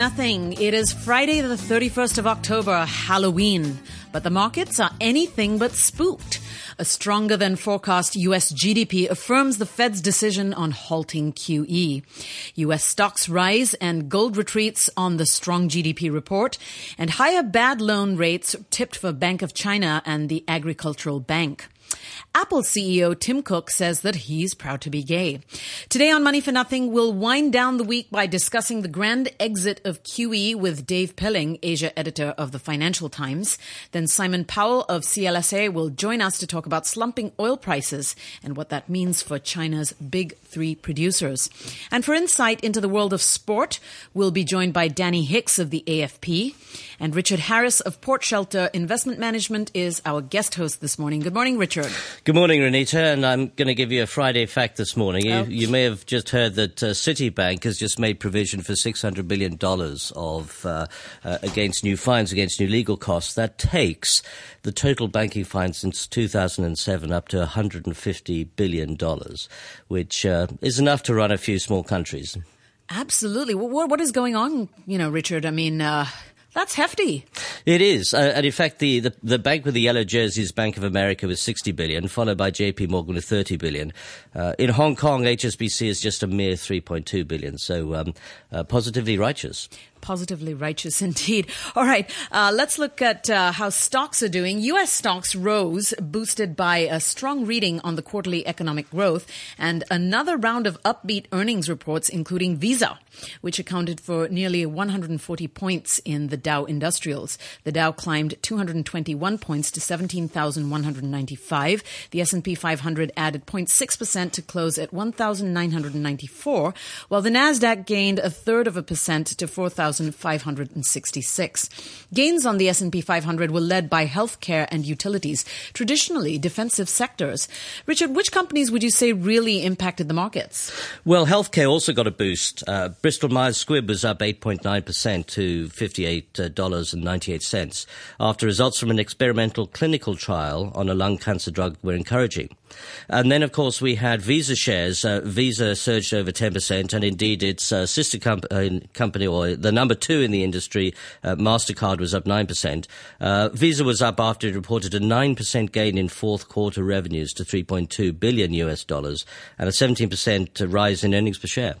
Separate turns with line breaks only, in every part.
Nothing. It is Friday, the 31st of October, Halloween. But the markets are anything but spooked. A stronger than forecast US GDP affirms the Fed's decision on halting QE. US stocks rise and gold retreats on the strong GDP report. And higher bad loan rates tipped for Bank of China and the Agricultural Bank. Apple CEO Tim Cook says that he's proud to be gay. Today on Money for Nothing, we'll wind down the week by discussing the grand exit of QE with Dave Pilling, Asia editor of the Financial Times. Then Simon Powell of CLSA will join us to talk about slumping oil prices and what that means for China's big three producers. And for insight into the world of sport, we'll be joined by Danny Hicks of the AFP. And Richard Harris of Port Shelter Investment Management is our guest host this morning. Good morning, Richard.
Good morning, Renita. And I'm going to give you a Friday fact this morning. You, you may have just heard that uh, Citibank has just made provision for $600 billion of uh, uh, against new fines, against new legal costs. That takes the total banking fines since 2007 up to $150 billion, which uh, is enough to run a few small countries.
Absolutely. What, what is going on, you know, Richard? I mean, uh, that's hefty.
It is, uh, and in fact, the, the, the bank with the yellow jerseys, Bank of America, with sixty billion, followed by J.P. Morgan with thirty billion. Uh, in Hong Kong, HSBC is just a mere three point two billion. So um, uh, positively righteous.
Positively righteous indeed. All right, uh, let's look at uh, how stocks are doing. U.S. stocks rose, boosted by a strong reading on the quarterly economic growth and another round of upbeat earnings reports, including Visa, which accounted for nearly 140 points in the Dow Industrials. The Dow climbed 221 points to 17,195. The S&P 500 added 0.6 percent to close at 1,994, while the Nasdaq gained a third of a percent to 4,566. Gains on the S&P 500 were led by healthcare and utilities, traditionally defensive sectors. Richard, which companies would you say really impacted the markets?
Well, healthcare also got a boost. Uh, Bristol Myers Squibb was up 8.9% to $58.98 after results from an experimental clinical trial on a lung cancer drug were encouraging. And then, of course, we had Visa shares. Uh, Visa surged over 10%, and indeed its uh, sister com- uh, company, or the number two in the industry, uh, MasterCard, was up 9%. Uh, Visa was up after it reported a 9% gain in fourth quarter revenues to 3.2 billion US dollars and a 17% rise in earnings per share.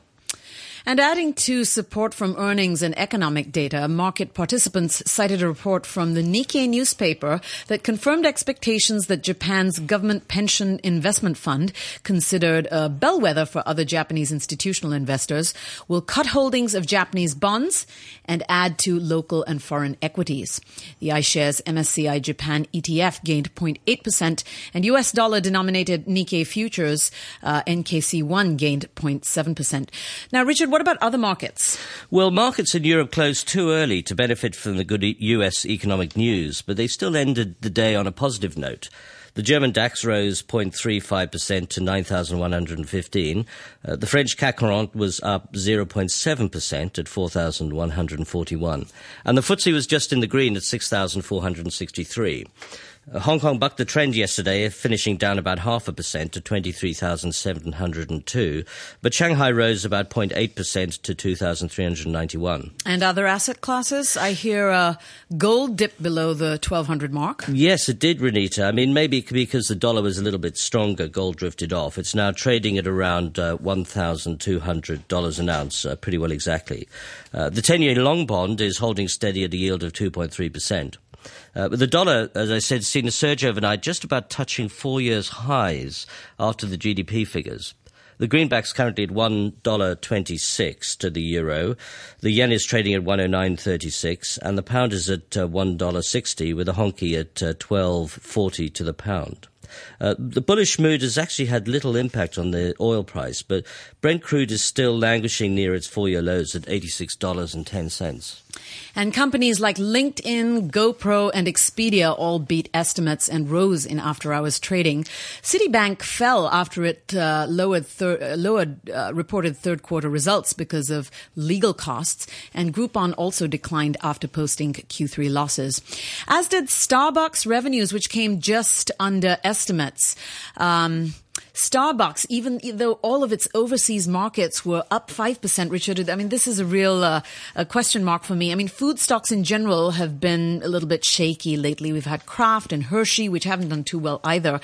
And adding to support from earnings and economic data, market participants cited a report from the Nikkei newspaper that confirmed expectations that Japan's government pension investment fund, considered a bellwether for other Japanese institutional investors, will cut holdings of Japanese bonds and add to local and foreign equities. The iShares MSCI Japan ETF gained 0.8% and US dollar denominated Nikkei futures, uh, NKC1 gained 0.7%. Now, Richard, what about other markets?
Well, markets in Europe closed too early to benefit from the good US economic news, but they still ended the day on a positive note. The German DAX rose 0.35% to 9,115. Uh, the French CAC 40 was up 0.7% at 4,141. And the FTSE was just in the green at 6,463. Uh, Hong Kong bucked the trend yesterday, finishing down about half a percent to 23,702. But Shanghai rose about 0.8% to 2,391.
And other asset classes? I hear uh, gold dipped below the 1,200 mark.
Yes, it did, Renita. I mean, maybe because the dollar was a little bit stronger, gold drifted off. It's now trading at around uh, $1,200 an ounce, uh, pretty well exactly. Uh, the 10 year long bond is holding steady at a yield of 2.3%. Uh, but the dollar, as I said, seen a surge overnight, just about touching four years highs after the GDP figures. The greenback's currently at one dollar twenty six to the euro. The yen is trading at one oh nine thirty six, and the pound is at uh, one dollar sixty, with the honky at uh, twelve forty to the pound. Uh, the bullish mood has actually had little impact on the oil price, but Brent crude is still languishing near its four-year lows at $86.10.
And companies like LinkedIn, GoPro, and Expedia all beat estimates and rose in after-hours trading. Citibank fell after it uh, lowered, thir- uh, lowered uh, reported third-quarter results because of legal costs, and Groupon also declined after posting Q3 losses. As did Starbucks revenues, which came just under estimates. Um, Starbucks, even though all of its overseas markets were up 5%, Richard, I mean, this is a real uh, a question mark for me. I mean, food stocks in general have been a little bit shaky lately. We've had Kraft and Hershey, which haven't done too well either.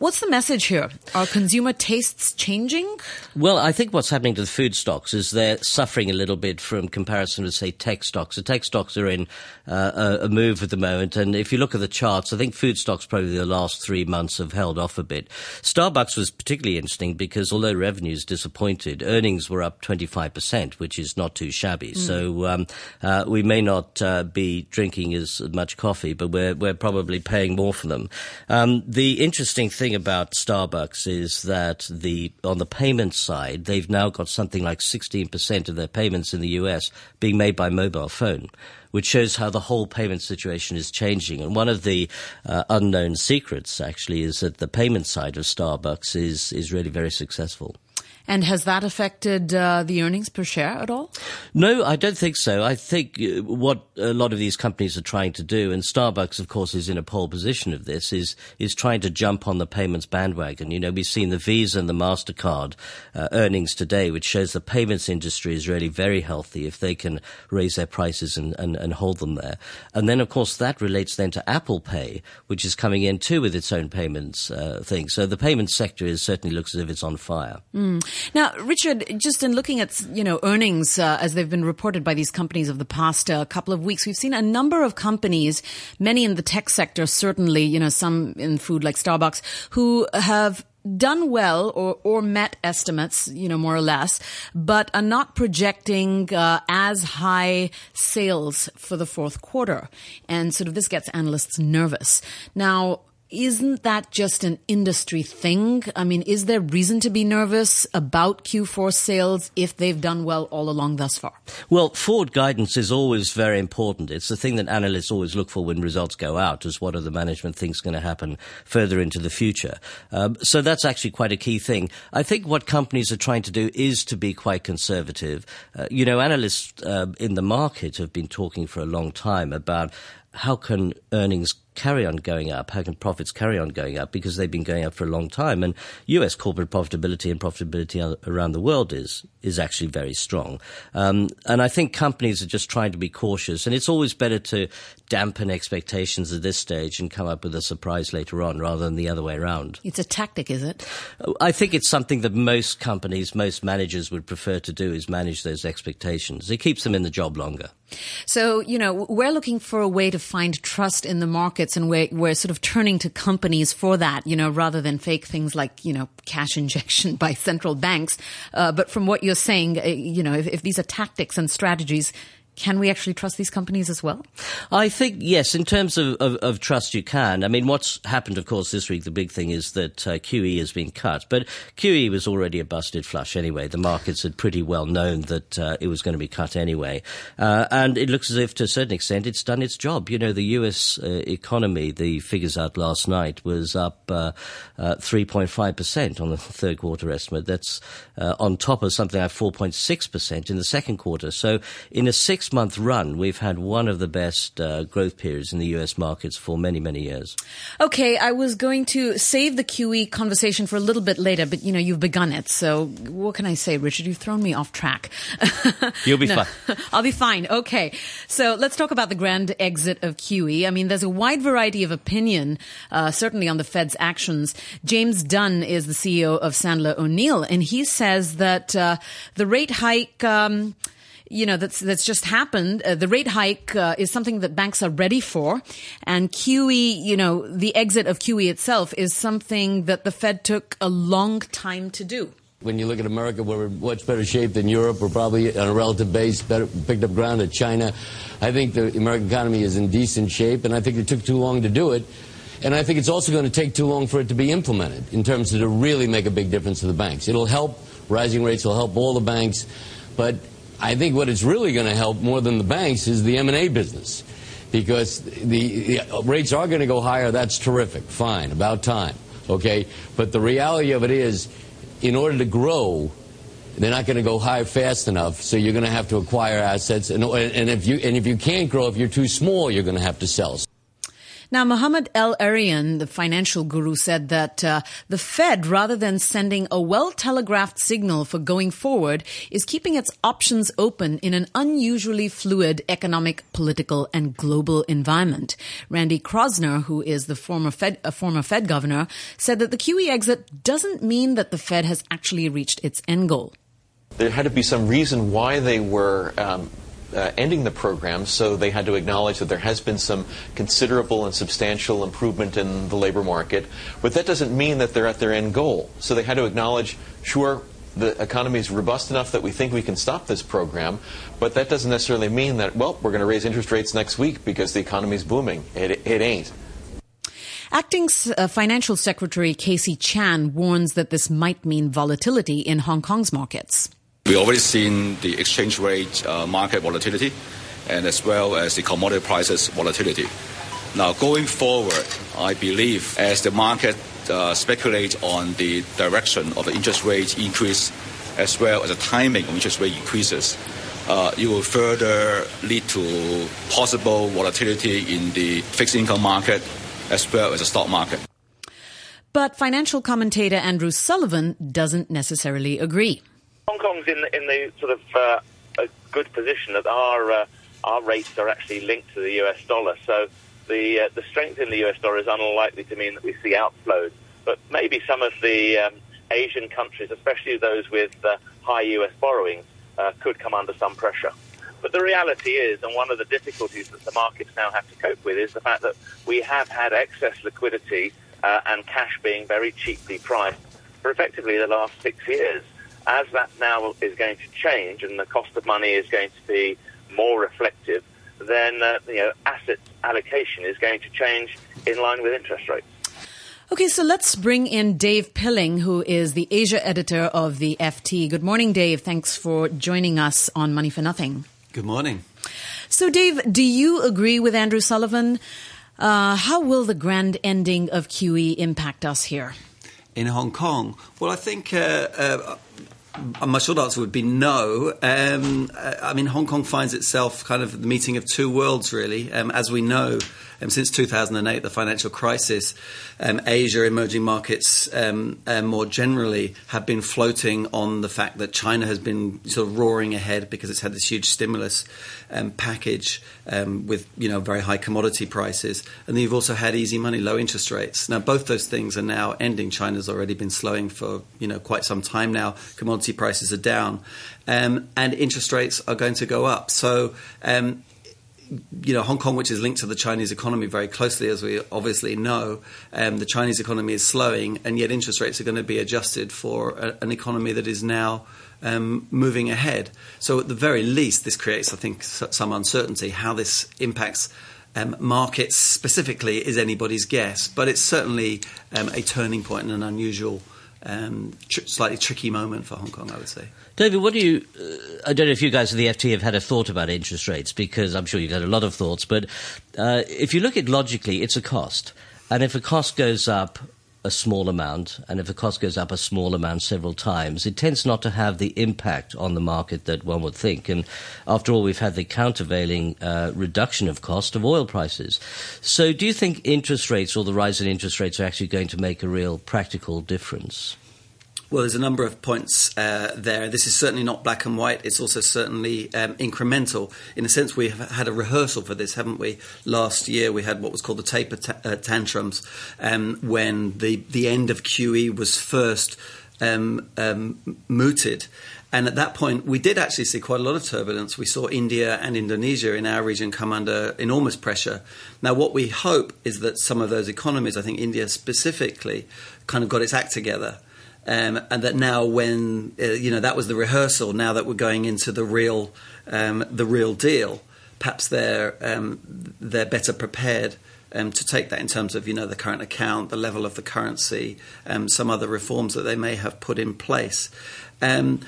What's the message here? Are consumer tastes changing?
Well, I think what's happening to the food stocks is they're suffering a little bit from comparison to, say, tech stocks. The tech stocks are in uh, a move at the moment, and if you look at the charts, I think food stocks probably the last three months have held off a bit. Starbucks was particularly interesting because although revenues disappointed, earnings were up 25%, which is not too shabby. Mm. So um, uh, we may not uh, be drinking as much coffee, but we're, we're probably paying more for them. Um, the interesting thing thing about Starbucks is that the on the payment side, they've now got something like 16% of their payments in the US being made by mobile phone which shows how the whole payment situation is changing. And one of the uh, unknown secrets, actually, is that the payment side of Starbucks is is really very successful.
And has that affected uh, the earnings per share at all?
No, I don't think so. I think uh, what a lot of these companies are trying to do, and Starbucks, of course, is in a pole position of this, is is trying to jump on the payments bandwagon. You know, we've seen the Visa and the Mastercard uh, earnings today, which shows the payments industry is really very healthy if they can raise their prices and, and, and hold them there. And then, of course, that relates then to Apple Pay, which is coming in too with its own payments uh, thing. So the payments sector is certainly looks as if it's on fire.
Mm. Now, Richard, just in looking at you know earnings uh, as they've been reported by these companies of the past uh, couple of weeks, we've seen a number of companies, many in the tech sector, certainly, you know, some in food like Starbucks, who have done well or, or met estimates, you know, more or less, but are not projecting uh, as high sales for the fourth quarter. And sort of this gets analysts nervous. Now, isn't that just an industry thing? I mean, is there reason to be nervous about Q4 sales if they've done well all along thus far?
Well, forward guidance is always very important. It's the thing that analysts always look for when results go out, is what are the management thinks going to happen further into the future. Um, so that's actually quite a key thing. I think what companies are trying to do is to be quite conservative. Uh, you know, analysts uh, in the market have been talking for a long time about how can earnings carry on going up? How can profits carry on going up? Because they've been going up for a long time. And US corporate profitability and profitability around the world is, is actually very strong. Um, and I think companies are just trying to be cautious. And it's always better to dampen expectations at this stage and come up with a surprise later on rather than the other way around.
It's a tactic, is it?
I think it's something that most companies, most managers would prefer to do is manage those expectations. It keeps them in the job longer.
So, you know, we're looking for a way to find trust in the markets and we're, we're sort of turning to companies for that, you know, rather than fake things like, you know, cash injection by central banks. Uh, but from what you're saying, uh, you know, if, if these are tactics and strategies, can we actually trust these companies as well?
I think yes. In terms of, of, of trust, you can. I mean, what's happened, of course, this week. The big thing is that uh, QE has been cut, but QE was already a busted flush anyway. The markets had pretty well known that uh, it was going to be cut anyway, uh, and it looks as if, to a certain extent, it's done its job. You know, the U.S. Uh, economy, the figures out last night, was up uh, uh, percent on the third quarter estimate. That's on top of something like four point six percent in the second quarter. So, in a six month run, we've had one of the best uh, growth periods in the US markets for many, many years.
Okay, I was going to save the QE conversation for a little bit later, but you know, you've begun it. So what can I say, Richard? You've thrown me off track.
You'll be no, fine.
I'll be fine. Okay. So let's talk about the grand exit of QE. I mean, there's a wide variety of opinion, uh, certainly on the Fed's actions. James Dunne is the CEO of Sandler O'Neill, and he says that uh, the rate hike, um, you know, that's, that's just happened. Uh, the rate hike uh, is something that banks are ready for. And QE, you know, the exit of QE itself is something that the Fed took a long time to do.
When you look at America, we're in much better shape than Europe. We're probably on a relative base, better, picked up ground at China. I think the American economy is in decent shape, and I think it took too long to do it. And I think it's also going to take too long for it to be implemented in terms of to really make a big difference to the banks. It'll help. Rising rates will help all the banks. But I think what it's really going to help more than the banks is the M&A business. Because the, the rates are going to go higher, that's terrific, fine, about time, okay? But the reality of it is, in order to grow, they're not going to go high fast enough, so you're going to have to acquire assets. And, and, if you, and if you can't grow, if you're too small, you're going to have to sell.
Now, Mohamed El-Erian, the financial guru, said that uh, the Fed, rather than sending a well-telegraphed signal for going forward, is keeping its options open in an unusually fluid economic, political, and global environment. Randy Kroszner, who is the former Fed, a former Fed governor, said that the QE exit doesn't mean that the Fed has actually reached its end goal.
There had to be some reason why they were um, uh, ending the program, so they had to acknowledge that there has been some considerable and substantial improvement in the labor market. But that doesn't mean that they're at their end goal. So they had to acknowledge, sure, the economy is robust enough that we think we can stop this program, but that doesn't necessarily mean that, well, we're going to raise interest rates next week because the economy is booming. It, it ain't.
Acting uh, Financial Secretary K.C. Chan warns that this might mean volatility in Hong Kong's markets.
We already seen the exchange rate uh, market volatility and as well as the commodity prices volatility. Now, going forward, I believe as the market uh, speculate on the direction of the interest rate increase as well as the timing of interest rate increases, uh, it will further lead to possible volatility in the fixed income market as well as the stock market.
But financial commentator Andrew Sullivan doesn't necessarily agree.
Hong Kong's in in the sort of uh, a good position that our uh, our rates are actually linked to the US dollar. So the uh, the strength in the US dollar is unlikely to mean that we see outflows. But maybe some of the um, Asian countries, especially those with uh, high US borrowing, uh, could come under some pressure. But the reality is, and one of the difficulties that the markets now have to cope with, is the fact that we have had excess liquidity uh, and cash being very cheaply priced for effectively the last six years as that now is going to change and the cost of money is going to be more reflective, then uh, you know asset allocation is going to change in line with interest rates.
Okay, so let's bring in Dave Pilling, who is the Asia editor of the FT. Good morning, Dave. Thanks for joining us on Money for Nothing.
Good morning.
So, Dave, do you agree with Andrew Sullivan? Uh, how will the grand ending of QE impact us here?
In Hong Kong? Well, I think uh, uh, my short answer would be no. Um, I mean, Hong Kong finds itself kind of the meeting of two worlds, really. Um, as we know, um, since 2008, the financial crisis, um, Asia, emerging markets um, uh, more generally have been floating on the fact that China has been sort of roaring ahead because it's had this huge stimulus um, package um, with you know very high commodity prices, and then you've also had easy money, low interest rates. Now both those things are now ending. China's already been slowing for you know quite some time now. Commodity prices are down, um, and interest rates are going to go up. So um, you know, Hong Kong, which is linked to the Chinese economy very closely, as we obviously know, um, the Chinese economy is slowing, and yet interest rates are going to be adjusted for a, an economy that is now um, moving ahead. So, at the very least, this creates, I think, some uncertainty. How this impacts um, markets specifically is anybody's guess, but it's certainly um, a turning point and an unusual, um, tr- slightly tricky moment for Hong Kong, I would say.
David, what do you? Uh, I don't know if you guys at the FT have had a thought about interest rates because I'm sure you've had a lot of thoughts. But uh, if you look at logically, it's a cost, and if a cost goes up a small amount, and if the cost goes up a small amount several times, it tends not to have the impact on the market that one would think. And after all, we've had the countervailing uh, reduction of cost of oil prices. So, do you think interest rates or the rise in interest rates are actually going to make a real practical difference?
Well, there's a number of points uh, there. This is certainly not black and white. It's also certainly um, incremental. In a sense, we have had a rehearsal for this, haven't we? Last year, we had what was called the taper ta- uh, tantrums, um, when the, the end of QE was first um, um, mooted. And at that point, we did actually see quite a lot of turbulence. We saw India and Indonesia in our region come under enormous pressure. Now, what we hope is that some of those economies, I think India specifically, kind of got its act together um, and that now, when uh, you know that was the rehearsal, now that we're going into the real, um, the real deal, perhaps they're um, they're better prepared um, to take that in terms of you know the current account, the level of the currency, um, some other reforms that they may have put in place. Um,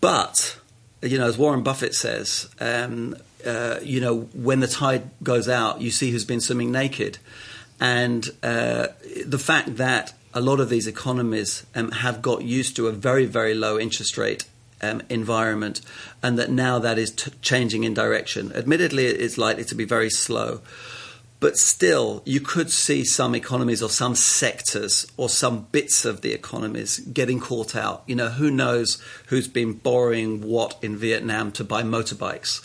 but you know, as Warren Buffett says, uh, you know, when the tide goes out, you see who's been swimming naked, and uh, the fact that a lot of these economies um, have got used to a very, very low interest rate um, environment, and that now that is t- changing in direction. Admittedly, it's likely to be very slow. but still, you could see some economies or some sectors or some bits of the economies getting caught out. You know, who knows who's been borrowing what in Vietnam to buy motorbikes,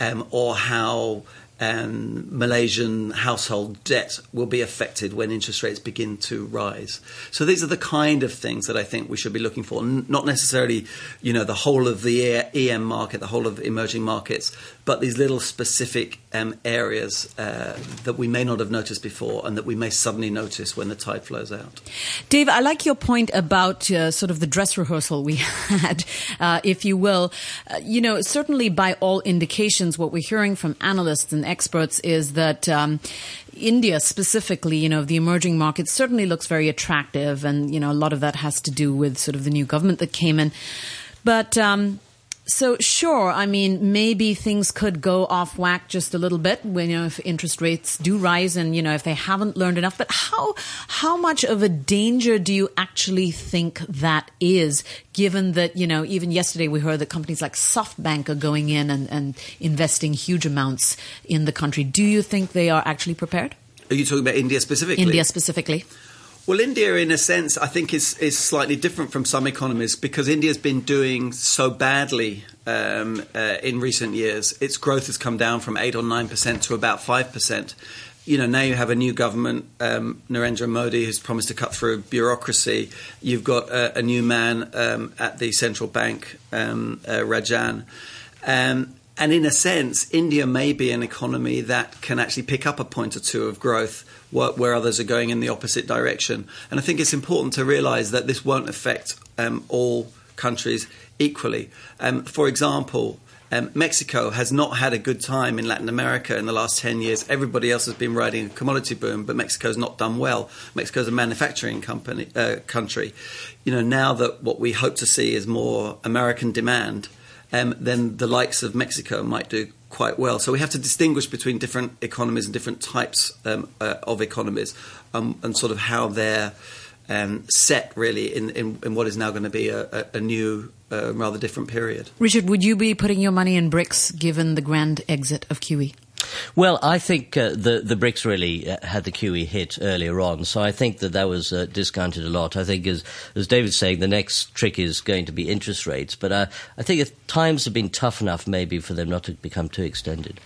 um, or how and Malaysian household debt will be affected when interest rates begin to rise. So these are the kind of things that I think we should be looking for. not necessarily, you know, the whole of the EM market, the whole of emerging markets, but these little specific um, areas uh, that we may not have noticed before and that we may suddenly notice when the tide flows out.
Dave, I like your point about uh, sort of the dress rehearsal we had, uh, if you will. Uh, you know, certainly by all indications, what we're hearing from analysts and experts is that. Um, India specifically, you know, the emerging markets certainly looks very attractive, and you know, a lot of that has to do with sort of the new government that came in. But um, so sure, I mean, maybe things could go off whack just a little bit when you know if interest rates do rise and you know if they haven't learned enough. But how how much of a danger do you actually think that is, given that you know even yesterday we heard that companies like SoftBank are going in and, and investing huge amounts in the country. Do you think they are actually prepared?
Are you talking about India specifically?
India specifically.
Well, India, in a sense, I think is is slightly different from some economies because India's been doing so badly um, uh, in recent years. Its growth has come down from eight or nine percent to about five percent. You know, now you have a new government, um, Narendra Modi, who's promised to cut through bureaucracy. You've got a, a new man um, at the central bank, um, uh, Rajan. Um, and in a sense, India may be an economy that can actually pick up a point or two of growth where others are going in the opposite direction. And I think it's important to realize that this won't affect um, all countries equally. Um, for example, um, Mexico has not had a good time in Latin America in the last 10 years. Everybody else has been riding a commodity boom, but Mexico's not done well. Mexico's a manufacturing company, uh, country. You know, now that what we hope to see is more American demand, um, then the likes of Mexico might do quite well. So we have to distinguish between different economies and different types um, uh, of economies um, and sort of how they're um, set really in, in, in, what is now going to be a, a, new, uh, rather different period.
Richard, would you be putting your money in BRICS given the grand exit of QE?
Well, I think uh, the the BRICS really uh, had the QE hit earlier on, so I think that that was uh, discounted a lot. I think, as as David's saying, the next trick is going to be interest rates, but uh, I think if times have been tough enough, maybe for them not to become too extended.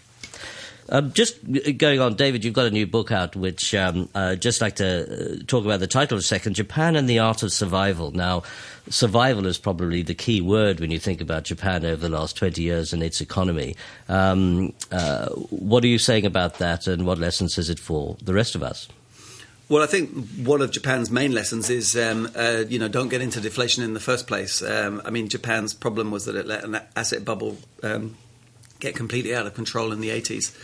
Um, just going on, David, you've got a new book out, which um, uh, just like to uh, talk about the title a second: Japan and the Art of Survival. Now, survival is probably the key word when you think about Japan over the last twenty years and its economy. Um, uh, what are you saying about that, and what lessons is it for the rest of us?
Well, I think one of Japan's main lessons is, um, uh, you know, don't get into deflation in the first place. Um, I mean, Japan's problem was that it let an asset bubble um, get completely out of control in the 80s.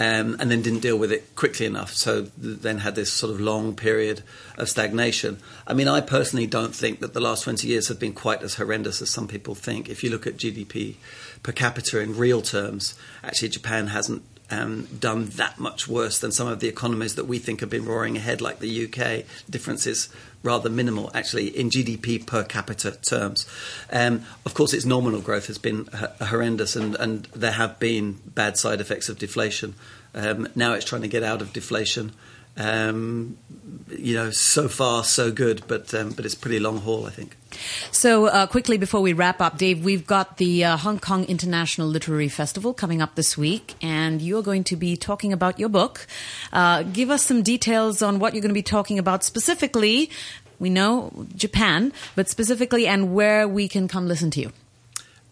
Um, and then didn't deal with it quickly enough. So then had this sort of long period of stagnation. I mean, I personally don't think that the last 20 years have been quite as horrendous as some people think. If you look at GDP per capita in real terms, actually Japan hasn't um, done that much worse than some of the economies that we think have been roaring ahead, like the UK. The difference is rather minimal, actually, in GDP per capita terms. Um, of course, its nominal growth has been h- horrendous, and, and, there have been bad side effects of deflation. Um, now it's trying to get out of deflation. Um, you know, so far so good, but um, but it's pretty long haul, I think.
So uh, quickly before we wrap up, Dave, we've got the uh, Hong Kong International Literary Festival coming up this week, and you're going to be talking about your book. Uh, give us some details on what you're going to be talking about specifically. We know Japan, but specifically, and where we can come listen to you.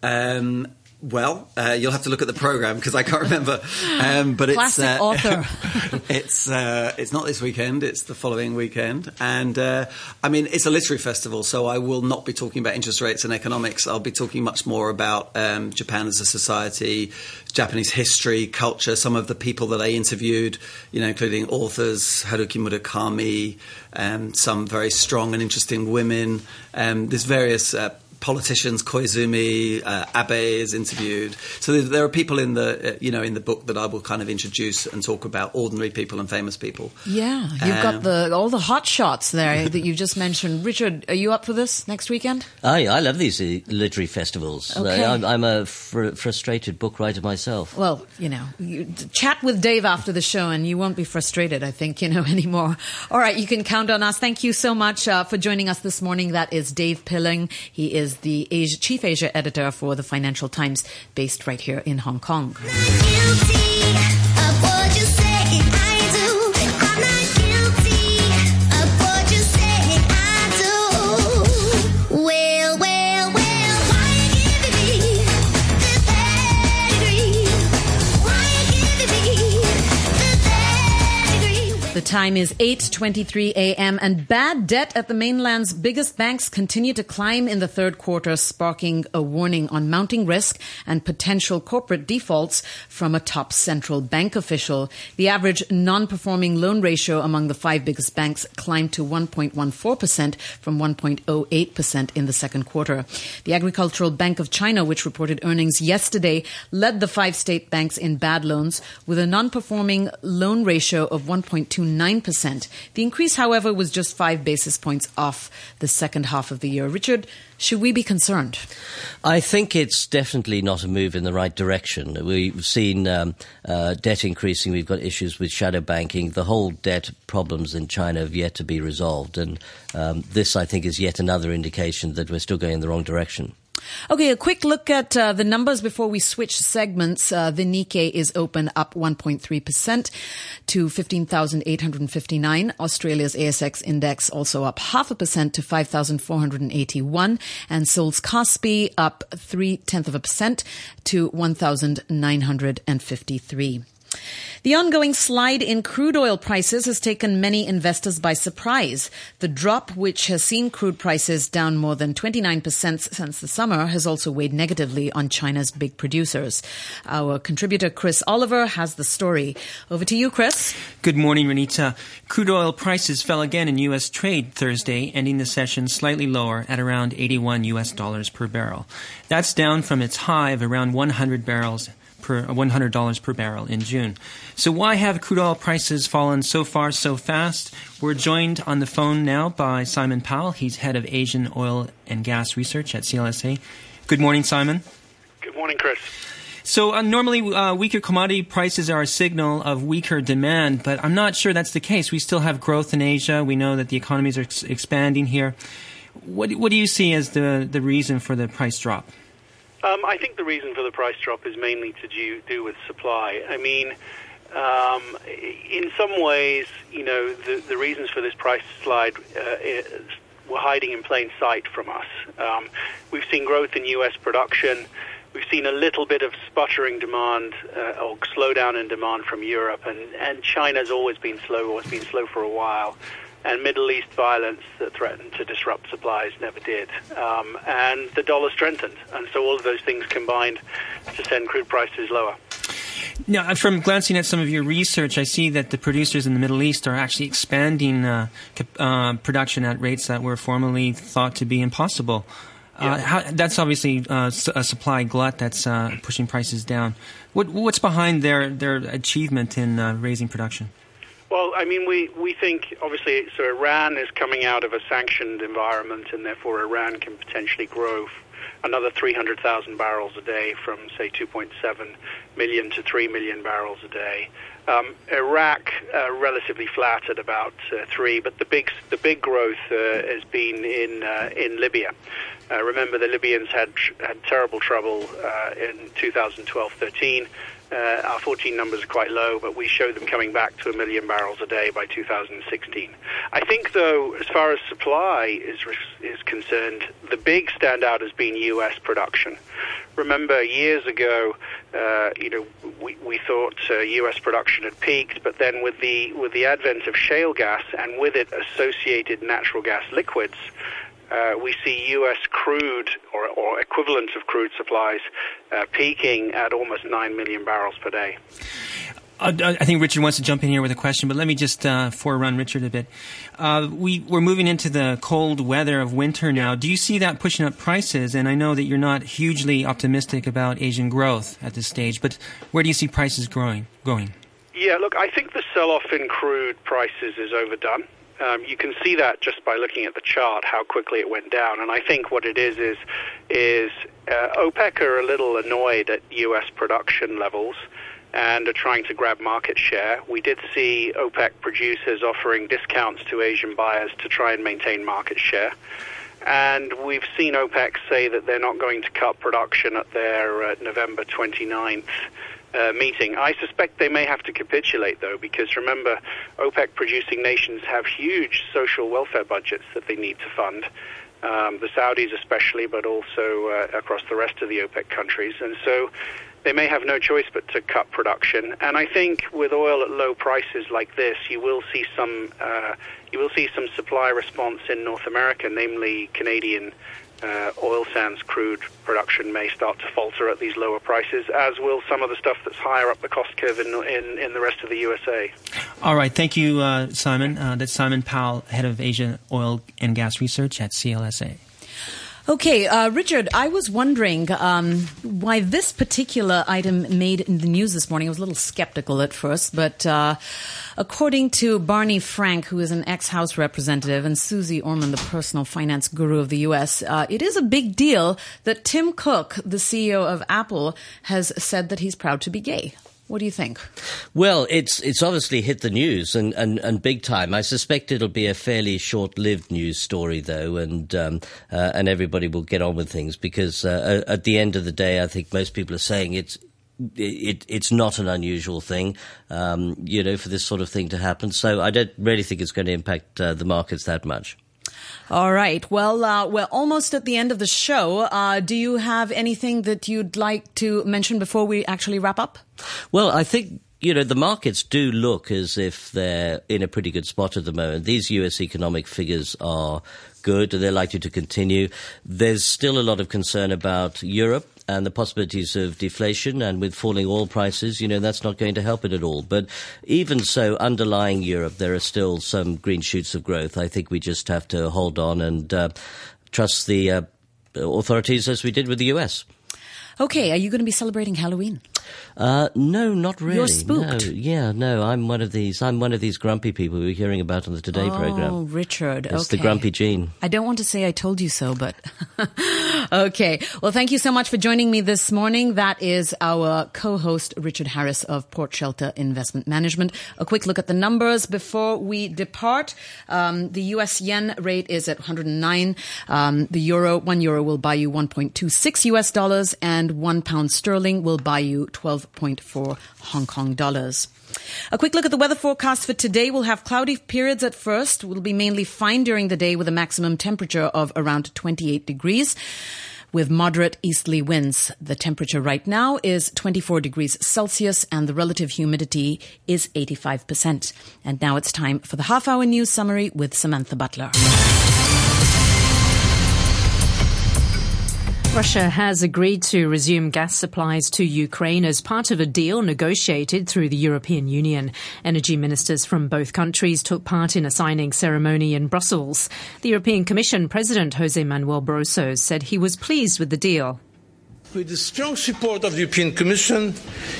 Um, well, uh, you'll have to look at the program because I can't remember. Um, but
Classic
it's
uh, author.
it's uh, it's not this weekend; it's the following weekend. And uh, I mean, it's a literary festival, so I will not be talking about interest rates and economics. I'll be talking much more about um, Japan as a society, Japanese history, culture. Some of the people that I interviewed, you know, including authors Haruki Murakami, um, some very strong and interesting women. Um, there's various uh, politicians, Koizumi, uh, Abe is interviewed. So there, there, are people in the uh, you know in the book that I will kind of introduce and talk about ordinary people and famous people.
Yeah, you've um, got the all the hot shots there that you just mentioned. Richard, are you up for this next weekend?
I I love these uh, literary festivals.
Okay.
I'm, I'm a fr- frustrated book writer myself.
Well, you know, you chat with Dave after the show, and you won't be frustrated. I think you know anymore. All right, you can count on us. Thank you so much uh, for joining us this morning. That is Dave Pilling. He is the Asia, chief Asia editor for the Financial Times, based right here in Hong Kong. The time is 8:23 a.m. and bad debt at the mainland's biggest banks continue to climb in the third quarter, sparking a warning on mounting risk and potential corporate defaults from a top central bank official. The average non-performing loan ratio among the five biggest banks climbed to 1.14% from 1.08% in the second quarter. The Agricultural Bank of China, which reported earnings yesterday, led the five state banks in bad loans with a non-performing loan ratio of 1.29 9%. The increase, however, was just five basis points off the second half of the year. Richard, should we be concerned?
I think it's definitely not a move in the right direction. We've seen um, uh, debt increasing. We've got issues with shadow banking. The whole debt problems in China have yet to be resolved. And um, this, I think, is yet another indication that we're still going in the wrong direction.
Okay, a quick look at uh, the numbers before we switch segments. Uh, the Nikkei is open up 1.3% to 15,859. Australia's ASX index also up half a percent to 5,481. And Seoul's Kospi up three tenth of a percent to 1,953. The ongoing slide in crude oil prices has taken many investors by surprise. The drop, which has seen crude prices down more than 29% since the summer, has also weighed negatively on China's big producers. Our contributor Chris Oliver has the story. Over to you, Chris.
Good morning, Renita. Crude oil prices fell again in U.S. trade Thursday, ending the session slightly lower at around 81 U.S. dollars per barrel. That's down from its high of around 100 barrels per $100 per barrel in June. So why have crude oil prices fallen so far so fast? We're joined on the phone now by Simon Powell. He's head of Asian oil and gas research at CLSA. Good morning, Simon.
Good morning, Chris.
So uh, normally, uh, weaker commodity prices are a signal of weaker demand, but I'm not sure that's the case. We still have growth in Asia. We know that the economies are ex- expanding here. What, what do you see as the, the reason for the price drop?
Um, I think the reason for the price drop is mainly to do, do with supply. I mean, um, in some ways, you know, the, the reasons for this price slide uh, were hiding in plain sight from us. Um, we've seen growth in U.S. production. We've seen a little bit of sputtering demand uh, or slowdown in demand from Europe, and, and China's always been slow, or has been slow for a while and Middle East violence that threatened to disrupt supplies never did. Um, and the dollar strengthened. And so all of those things combined to send crude prices lower.
Now, from glancing at some of your research, I see that the producers in the Middle East are actually expanding uh, uh, production at rates that were formerly thought to be impossible. Uh, how, that's obviously uh, a supply glut that's uh, pushing prices down. What, what's behind their, their achievement in uh, raising production?
Well, I mean, we, we think obviously so Iran is coming out of a sanctioned environment, and therefore Iran can potentially grow another 300,000 barrels a day from, say, 2.7 million to 3 million barrels a day. Um, Iraq uh, relatively flat at about uh, three, but the big the big growth uh, has been in uh, in Libya. Uh, remember, the Libyans had had terrible trouble uh, in 2012-13. Uh, our 14 numbers are quite low, but we show them coming back to a million barrels a day by 2016. I think, though, as far as supply is is concerned, the big standout has been U.S. production. Remember, years ago, uh, you know, we, we thought uh, U.S. production had peaked, but then with the with the advent of shale gas and with it associated natural gas liquids, uh, we see U.S. crude or, or, equivalent of crude supplies uh, peaking at almost 9 million barrels per day.
I think Richard wants to jump in here with a question, but let me just uh, forerun Richard a bit. Uh, we, we're moving into the cold weather of winter now. Do you see that pushing up prices? And I know that you're not hugely optimistic about Asian growth at this stage, but where do you see prices growing? Going?
Yeah, look, I think the sell-off in crude prices is overdone. Um, you can see that just by looking at the chart how quickly it went down. And I think what it is is is uh, OPEC are a little annoyed at U.S. production levels and are trying to grab market share. We did see OPEC producers offering discounts to Asian buyers to try and maintain market share. And we've seen OPEC say that they're not going to cut production at their uh, November 29th uh, meeting. I suspect they may have to capitulate, though, because remember, OPEC producing nations have huge social welfare budgets that they need to fund. Um, the Saudis, especially, but also uh, across the rest of the OPEC countries. And so they may have no choice but to cut production. And I think with oil at low prices like this, you will see some uh, you will see some supply response in North America, namely Canadian uh, oil sands crude production may start to falter at these lower prices, as will some of the stuff that's higher up the cost curve in in, in the rest of the USA.
All right, thank you, uh, Simon. Uh, that's Simon Powell, head of Asia Oil and Gas Research at CLSA.
Okay, uh, Richard, I was wondering um, why this particular item made in the news this morning. I was a little skeptical at first, but uh, according to Barney Frank, who is an ex House representative, and Suze Orman, the personal finance guru of the U.S., uh, it is a big deal that Tim Cook, the CEO of Apple, has said that he's proud to be gay. What do you think?
Well, it's it's obviously hit the news and, and, and big time. I suspect it'll be a fairly short lived news story though, and um, uh, and everybody will get on with things because uh, at the end of the day, I think most people are saying it's it, it's not an unusual thing, um, you know, for this sort of thing to happen. So I don't really think it's going to impact uh, the markets that much.
All right. Well, uh, we're almost at the end of the show. Uh, do you have anything that you'd like to mention before we actually wrap up?
Well, I think you know, the markets do look as if they're in a pretty good spot at the moment. These US economic figures are good. They're likely to continue. There's still a lot of concern about Europe and the possibilities of deflation and with falling oil prices, you know, that's not going to help it at all. But even so, underlying Europe, there are still some green shoots of growth. I think we just have to hold on and uh, trust the uh, authorities as we did with the US.
Okay, are you going to be celebrating Halloween?
Uh, no, not really.
You're spooked.
No. Yeah, no, I'm one of these. I'm one of these grumpy people we are hearing about on the Today
oh,
program.
Oh, Richard.
It's
okay.
the grumpy gene.
I don't want to say I told you so, but okay. Well, thank you so much for joining me this morning. That is our co-host Richard Harris of Port Shelter Investment Management. A quick look at the numbers before we depart. Um, the U.S. yen rate is at 109. Um, the euro, one euro will buy you 1.26 U.S. dollars, and one pound sterling will buy you 12.4 Hong Kong dollars. A quick look at the weather forecast for today. We'll have cloudy periods at first. We'll be mainly fine during the day with a maximum temperature of around 28 degrees with moderate easterly winds. The temperature right now is 24 degrees Celsius and the relative humidity is 85%. And now it's time for the half hour news summary with Samantha Butler.
Russia has agreed to resume gas supplies to Ukraine as part of a deal negotiated through the European Union. Energy ministers from both countries took part in a signing ceremony in Brussels. The European Commission President Jose Manuel Barroso said he was pleased with the deal.
With the strong support of the European Commission,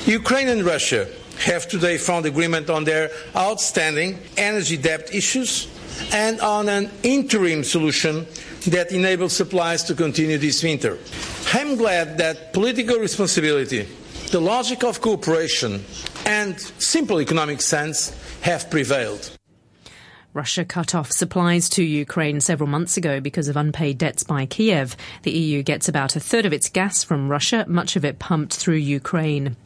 Ukraine and Russia have today found agreement on their outstanding energy debt issues and on an interim solution that enables supplies to continue this winter. I'm glad that political responsibility, the logic of cooperation, and simple economic sense have prevailed.
Russia cut off supplies to Ukraine several months ago because of unpaid debts by Kiev. The EU gets about a third of its gas from Russia, much of it pumped through Ukraine.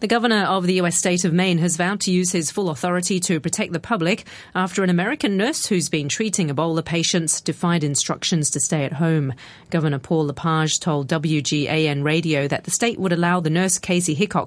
The governor of the US state of Maine has vowed to use his full authority to protect the public after an American nurse who's been treating Ebola patients defied instructions to stay at home. Governor Paul LePage told WGAN radio that the state would allow the nurse Kaci Hickox